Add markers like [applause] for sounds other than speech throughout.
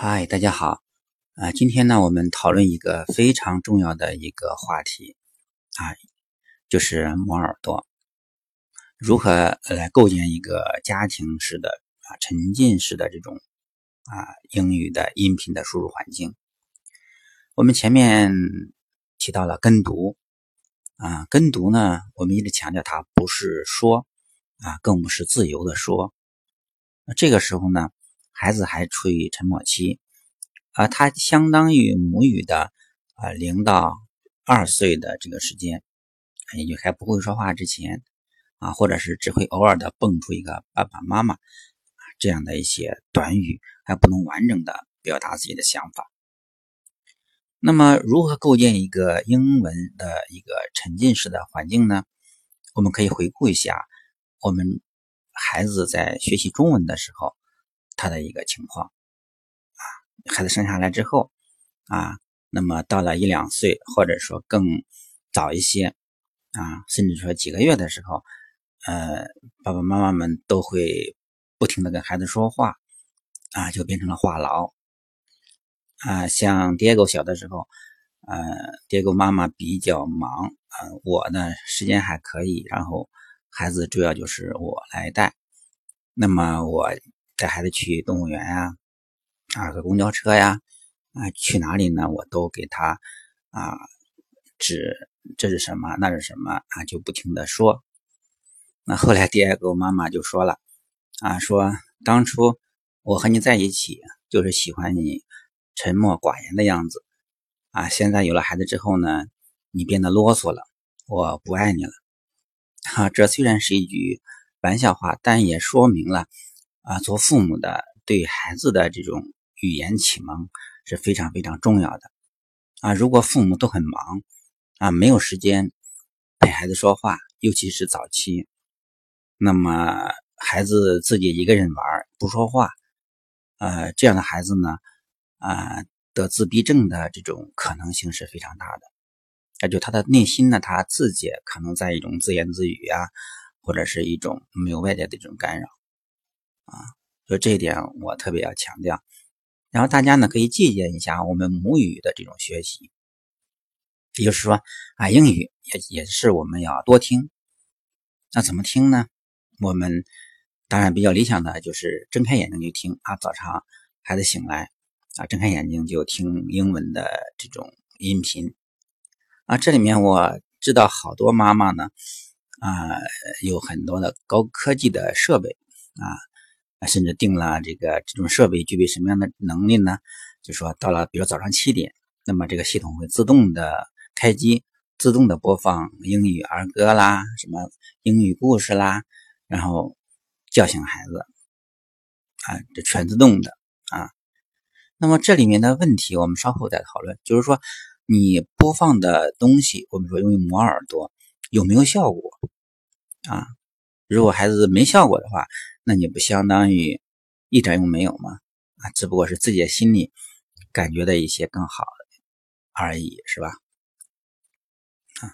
嗨，大家好，啊，今天呢，我们讨论一个非常重要的一个话题，啊，就是磨耳朵，如何来构建一个家庭式的啊沉浸式的这种啊英语的音频的输入环境。我们前面提到了跟读，啊，跟读呢，我们一直强调它不是说，啊，更不是自由的说，那这个时候呢？孩子还处于沉默期，啊，他相当于母语的啊零到二岁的这个时间，也就还不会说话之前，啊，或者是只会偶尔的蹦出一个爸爸妈妈这样的一些短语，还不能完整的表达自己的想法。那么，如何构建一个英文的一个沉浸式的环境呢？我们可以回顾一下我们孩子在学习中文的时候。他的一个情况啊，孩子生下来之后啊，那么到了一两岁，或者说更早一些啊，甚至说几个月的时候，呃，爸爸妈妈们都会不停的跟孩子说话啊，就变成了话痨啊。像爹狗小的时候，呃，爹狗妈妈比较忙啊，我呢时间还可以，然后孩子主要就是我来带，那么我。带孩子去动物园呀，啊，坐公交车呀，啊，去哪里呢？我都给他啊指这是什么，那是什么啊，就不停的说。那后来第二个妈妈就说了，啊，说当初我和你在一起就是喜欢你沉默寡言的样子，啊，现在有了孩子之后呢，你变得啰嗦了，我不爱你了。哈，[laughs] 这虽然是一句玩笑话，但也说明了。啊，做父母的对孩子的这种语言启蒙是非常非常重要的啊！如果父母都很忙啊，没有时间陪孩子说话，尤其是早期，那么孩子自己一个人玩不说话，呃，这样的孩子呢，啊，得自闭症的这种可能性是非常大的。那就他的内心呢，他自己可能在一种自言自语呀，或者是一种没有外界的这种干扰。啊，所以这一点我特别要强调。然后大家呢可以借鉴一下我们母语的这种学习，也就是说啊，英语也也是我们要多听。那怎么听呢？我们当然比较理想的就是睁开眼睛就听啊，早上孩子醒来啊，睁开眼睛就听英文的这种音频啊。这里面我知道好多妈妈呢啊，有很多的高科技的设备啊。啊，甚至定了这个这种设备具备什么样的能力呢？就说到了，比如早上七点，那么这个系统会自动的开机，自动的播放英语儿歌啦，什么英语故事啦，然后叫醒孩子，啊，这全自动的啊。那么这里面的问题，我们稍后再讨论。就是说，你播放的东西，我们说用于磨耳朵，有没有效果啊？如果孩子没效果的话，那你不相当于一点用没有吗？啊，只不过是自己的心里感觉的一些更好而已，是吧？啊，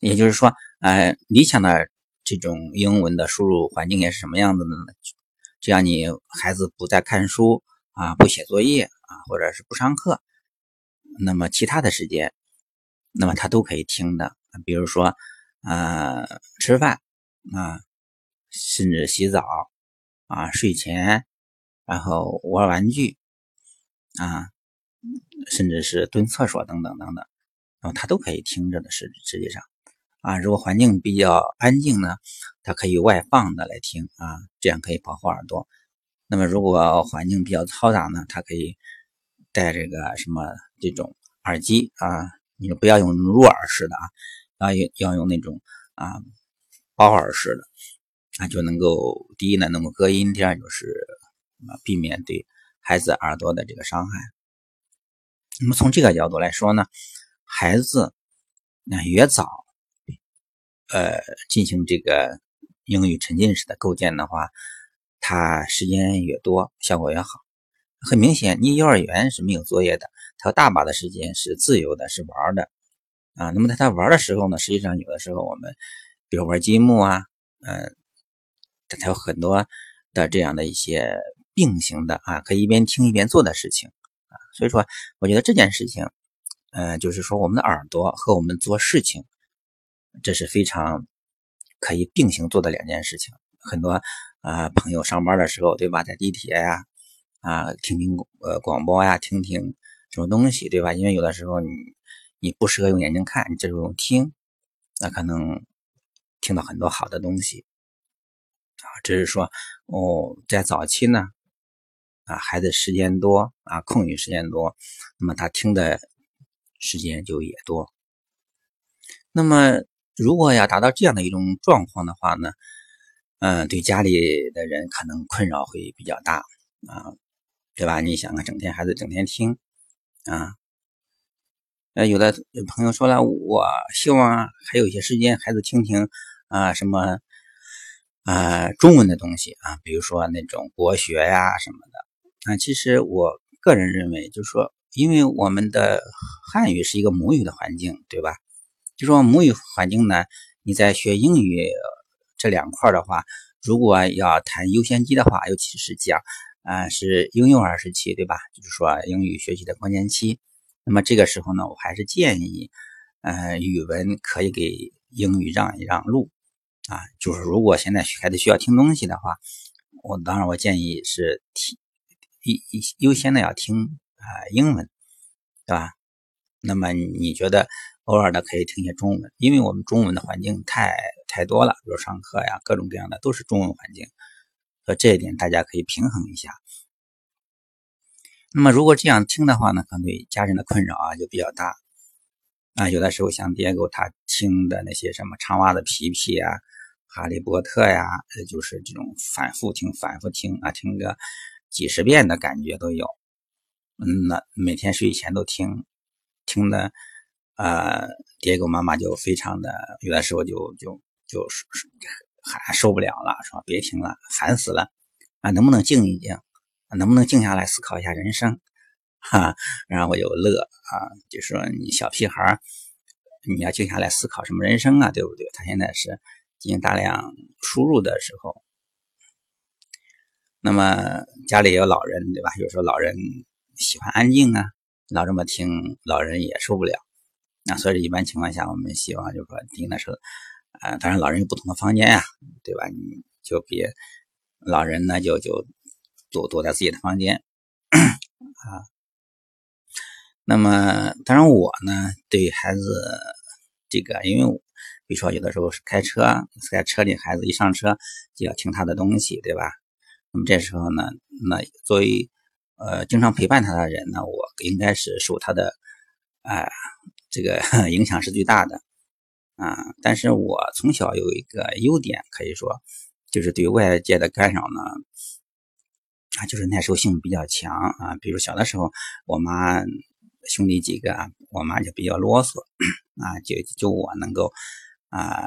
也就是说，呃，理想的这种英文的输入环境也是什么样子的呢？这样你孩子不再看书啊，不写作业啊，或者是不上课，那么其他的时间，那么他都可以听的。比如说，呃，吃饭啊，甚至洗澡。啊，睡前，然后玩玩具，啊，甚至是蹲厕所等等等等，然后他都可以听着的。实实际上，啊，如果环境比较安静呢，他可以外放的来听啊，这样可以保护耳朵。那么如果环境比较嘈杂呢，他可以戴这个什么这种耳机啊，你不要用入耳式的啊，要要用那种啊包耳式的。那就能够第一呢，能够隔音；第二就是啊，避免对孩子耳朵的这个伤害。那么从这个角度来说呢，孩子那越早呃进行这个英语沉浸式的构建的话，他时间越多，效果越好。很明显，你幼儿园是没有作业的，他有大把的时间是自由的，是玩的啊。那么在他玩的时候呢，实际上有的时候我们比如玩积木啊，嗯。它有很多的这样的一些并行的啊，可以一边听一边做的事情啊。所以说，我觉得这件事情，呃，就是说我们的耳朵和我们做事情，这是非常可以并行做的两件事情。很多啊朋友上班的时候，对吧，在地铁呀，啊，听听呃广播呀，听听什么东西，对吧？因为有的时候你你不适合用眼睛看，你只用听，那可能听到很多好的东西。啊，只是说哦，在早期呢，啊，孩子时间多啊，空余时间多，那么他听的时间就也多。那么，如果要达到这样的一种状况的话呢，嗯，对家里的人可能困扰会比较大啊，对吧？你想啊，整天孩子整天听啊，呃，有的朋友说了，我希望还有一些时间，孩子听听啊，什么。啊，中文的东西啊，比如说那种国学呀什么的啊，其实我个人认为，就是说，因为我们的汉语是一个母语的环境，对吧？就说母语环境呢，你在学英语这两块的话，如果要谈优先级的话，尤其是讲啊是婴幼儿时期，对吧？就是说英语学习的关键期，那么这个时候呢，我还是建议，呃，语文可以给英语让一让路。啊，就是如果现在孩子需要听东西的话，我当然我建议是听一一优先的要听啊英文，对吧？那么你觉得偶尔的可以听一些中文，因为我们中文的环境太太多了，比如上课呀，各种各样的都是中文环境，所以这一点大家可以平衡一下。那么如果这样听的话呢，可能对家人的困扰啊就比较大啊。有的时候像爹狗他听的那些什么长袜子皮皮啊。哈利波特呀，呃，就是这种反复听、反复听啊，听个几十遍的感觉都有。嗯，那每天睡前都听，听的，呃，爹狗妈妈就非常的，有的时候就就就还受不了了，说别听了，烦死了啊！能不能静一静？能不能静下来思考一下人生？哈，然后我就乐啊，就说你小屁孩你要静下来思考什么人生啊，对不对？他现在是。进行大量输入的时候，那么家里有老人，对吧？有时候老人喜欢安静啊，老这么听，老人也受不了。那所以一般情况下，我们希望就是说听的时候，呃，当然老人有不同的房间呀，对吧？你就别老人呢就就躲躲在自己的房间 [coughs] 啊。那么当然我呢对孩子这个，因为。比如说，有的时候是开车，在车里，孩子一上车就要听他的东西，对吧？那么这时候呢，那作为呃经常陪伴他的人呢，我应该是受他的啊这个 [laughs] 影响是最大的啊。但是我从小有一个优点，可以说就是对外界的干扰呢啊，就是耐受性比较强啊。比如小的时候，我妈兄弟几个，我妈就比较啰嗦 [coughs] 啊，就就我能够。啊，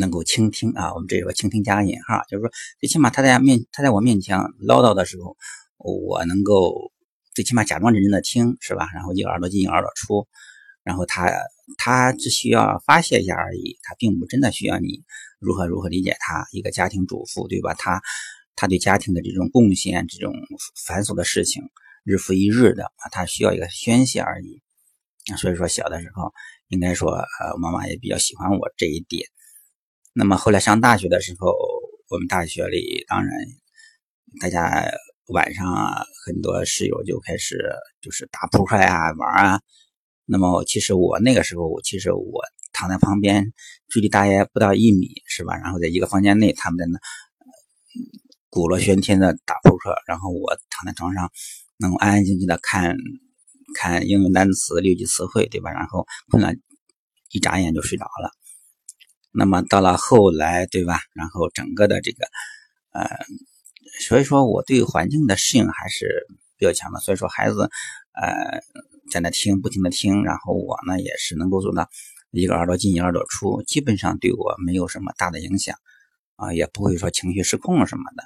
能够倾听啊，我们这个倾听加个引号，就是说，最起码他在面他在我面前唠叨的时候，我能够最起码假装认真的听，是吧？然后一个耳朵进一个耳朵出，然后他他只需要发泄一下而已，他并不真的需要你如何如何理解他一个家庭主妇，对吧？他他对家庭的这种贡献，这种繁琐的事情，日复一日的啊，他需要一个宣泄而已。所以说小的时候。应该说，呃，妈妈也比较喜欢我这一点。那么后来上大学的时候，我们大学里当然，大家晚上啊，很多室友就开始就是打扑克啊、玩啊。那么其实我那个时候，其实我躺在旁边，距离大约不到一米，是吧？然后在一个房间内，他们在那鼓锣喧天的打扑克，然后我躺在床上，能安安静静的看。看英语单词、六级词汇，对吧？然后困了，一眨眼就睡着了。那么到了后来，对吧？然后整个的这个，呃，所以说我对环境的适应还是比较强的。所以说孩子，呃，在那听，不停的听，然后我呢也是能够做到一个耳朵进，一个耳朵出，基本上对我没有什么大的影响啊，也不会说情绪失控什么的。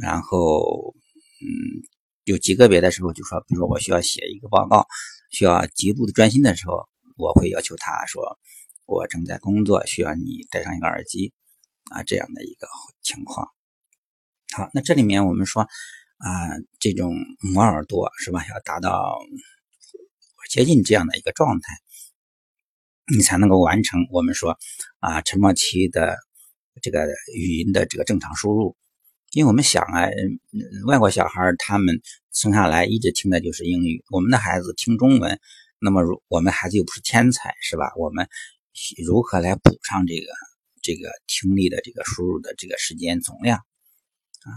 然后，嗯。有极个别的时候，就说，比如说我需要写一个报告，需要极度的专心的时候，我会要求他说，我正在工作，需要你戴上一个耳机，啊，这样的一个情况。好，那这里面我们说啊，这种磨耳朵是吧？要达到接近这样的一个状态，你才能够完成我们说啊沉默期的这个语音的这个正常输入。因为我们想啊，外国小孩他们生下来一直听的就是英语，我们的孩子听中文，那么如我们孩子又不是天才，是吧？我们如何来补上这个这个听力的这个输入的这个时间总量啊？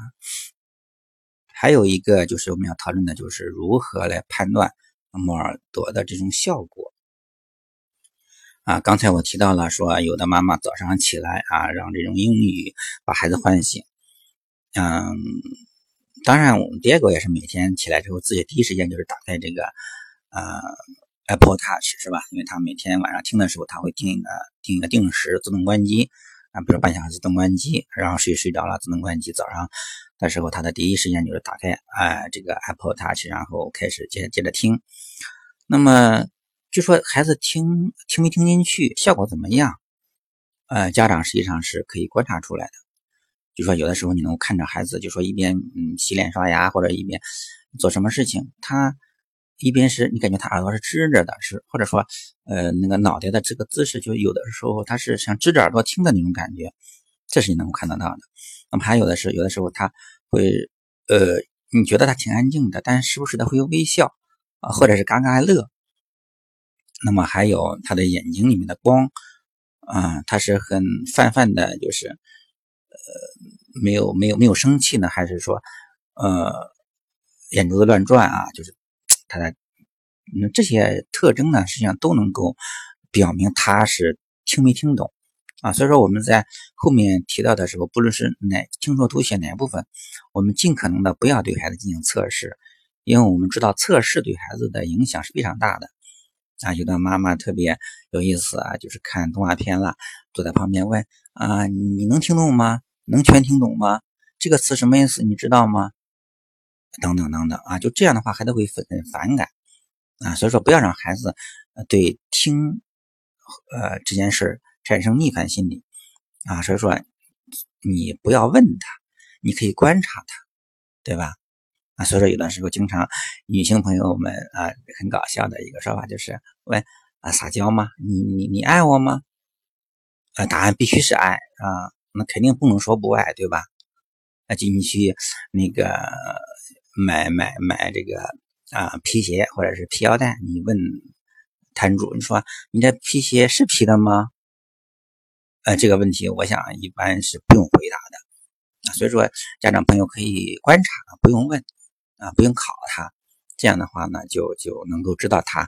还有一个就是我们要讨论的就是如何来判断磨耳朵的这种效果啊？刚才我提到了说，有的妈妈早上起来啊，让这种英语把孩子唤醒。嗯，当然，我们第二个也是每天起来之后，自己第一时间就是打开这个呃 Apple Touch 是吧？因为他每天晚上听的时候，他会定一个定一个定时自动关机啊，比如半小时自动关机，然后睡睡着了自动关机。早上的时候，他的第一时间就是打开啊这个 Apple Touch，然后开始接接着听。那么就说孩子听听没听进去，效果怎么样？呃，家长实际上是可以观察出来的。就说有的时候你能够看着孩子，就说一边嗯洗脸刷牙或者一边做什么事情，他一边是你感觉他耳朵是支着的，是或者说呃那个脑袋的这个姿势，就有的时候他是像支着耳朵听的那种感觉，这是你能够看得到的。那么还有的是有的时候他会呃你觉得他挺安静的，但是时不时的会有微笑啊，或者是嘎嘎乐。那么还有他的眼睛里面的光啊，他是很泛泛的，就是。呃，没有没有没有生气呢，还是说，呃，眼珠子乱转啊？就是他的，那这些特征呢，实际上都能够表明他是听没听懂啊。所以说我们在后面提到的时候，不论是哪听说读写哪部分，我们尽可能的不要对孩子进行测试，因为我们知道测试对孩子的影响是非常大的啊。有的妈妈特别有意思啊，就是看动画片了，坐在旁边问啊，你能听懂吗？能全听懂吗？这个词什么意思？你知道吗？等等等等啊，就这样的话，孩子会很反感啊。所以说，不要让孩子对听呃这件事产生逆反心理啊。所以说，你不要问他，你可以观察他，对吧？啊，所以说有的时候经常女性朋友们啊很搞笑的一个说法就是问啊撒娇吗？你你你爱我吗？啊，答案必须是爱啊。那肯定不能说不爱，对吧？那进去那个买买买这个啊皮鞋或者是皮腰带，你问摊主，你说你这皮鞋是皮的吗？呃，这个问题我想一般是不用回答的啊。所以说家长朋友可以观察，不用问啊，不用考他。这样的话呢，就就能够知道他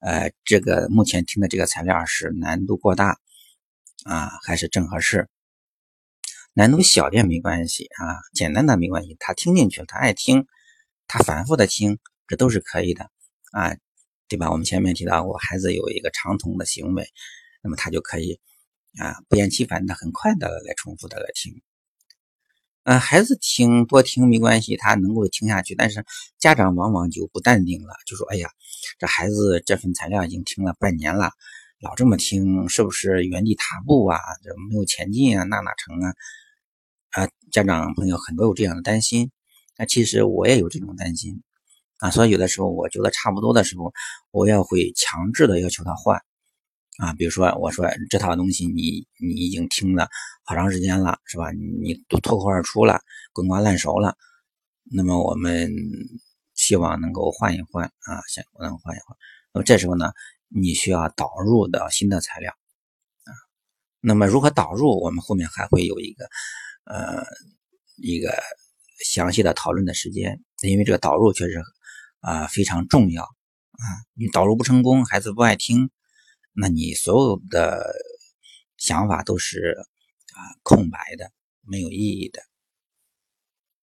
呃这个目前听的这个材料是难度过大啊，还是正合适。难度小点没关系啊，简单的没关系。他听进去了，他爱听，他反复的听，这都是可以的啊，对吧？我们前面提到过，孩子有一个长筒的行为，那么他就可以啊不厌其烦的、很快的来重复的来听。呃，孩子听多听没关系，他能够听下去，但是家长往往就不淡定了，就说：“哎呀，这孩子这份材料已经听了半年了，老这么听，是不是原地踏步啊？这没有前进啊？那哪成啊？”啊，家长朋友很多有这样的担心，那其实我也有这种担心啊，所以有的时候我觉得差不多的时候，我要会强制的要求他换啊，比如说我说这套东西你你已经听了好长时间了，是吧？你都脱口而出了，滚瓜烂熟了，那么我们希望能够换一换啊，想能换一换，那么这时候呢，你需要导入的新的材料啊，那么如何导入，我们后面还会有一个。呃，一个详细的讨论的时间，因为这个导入确实啊非常重要啊。你导入不成功，孩子不爱听，那你所有的想法都是啊空白的，没有意义的。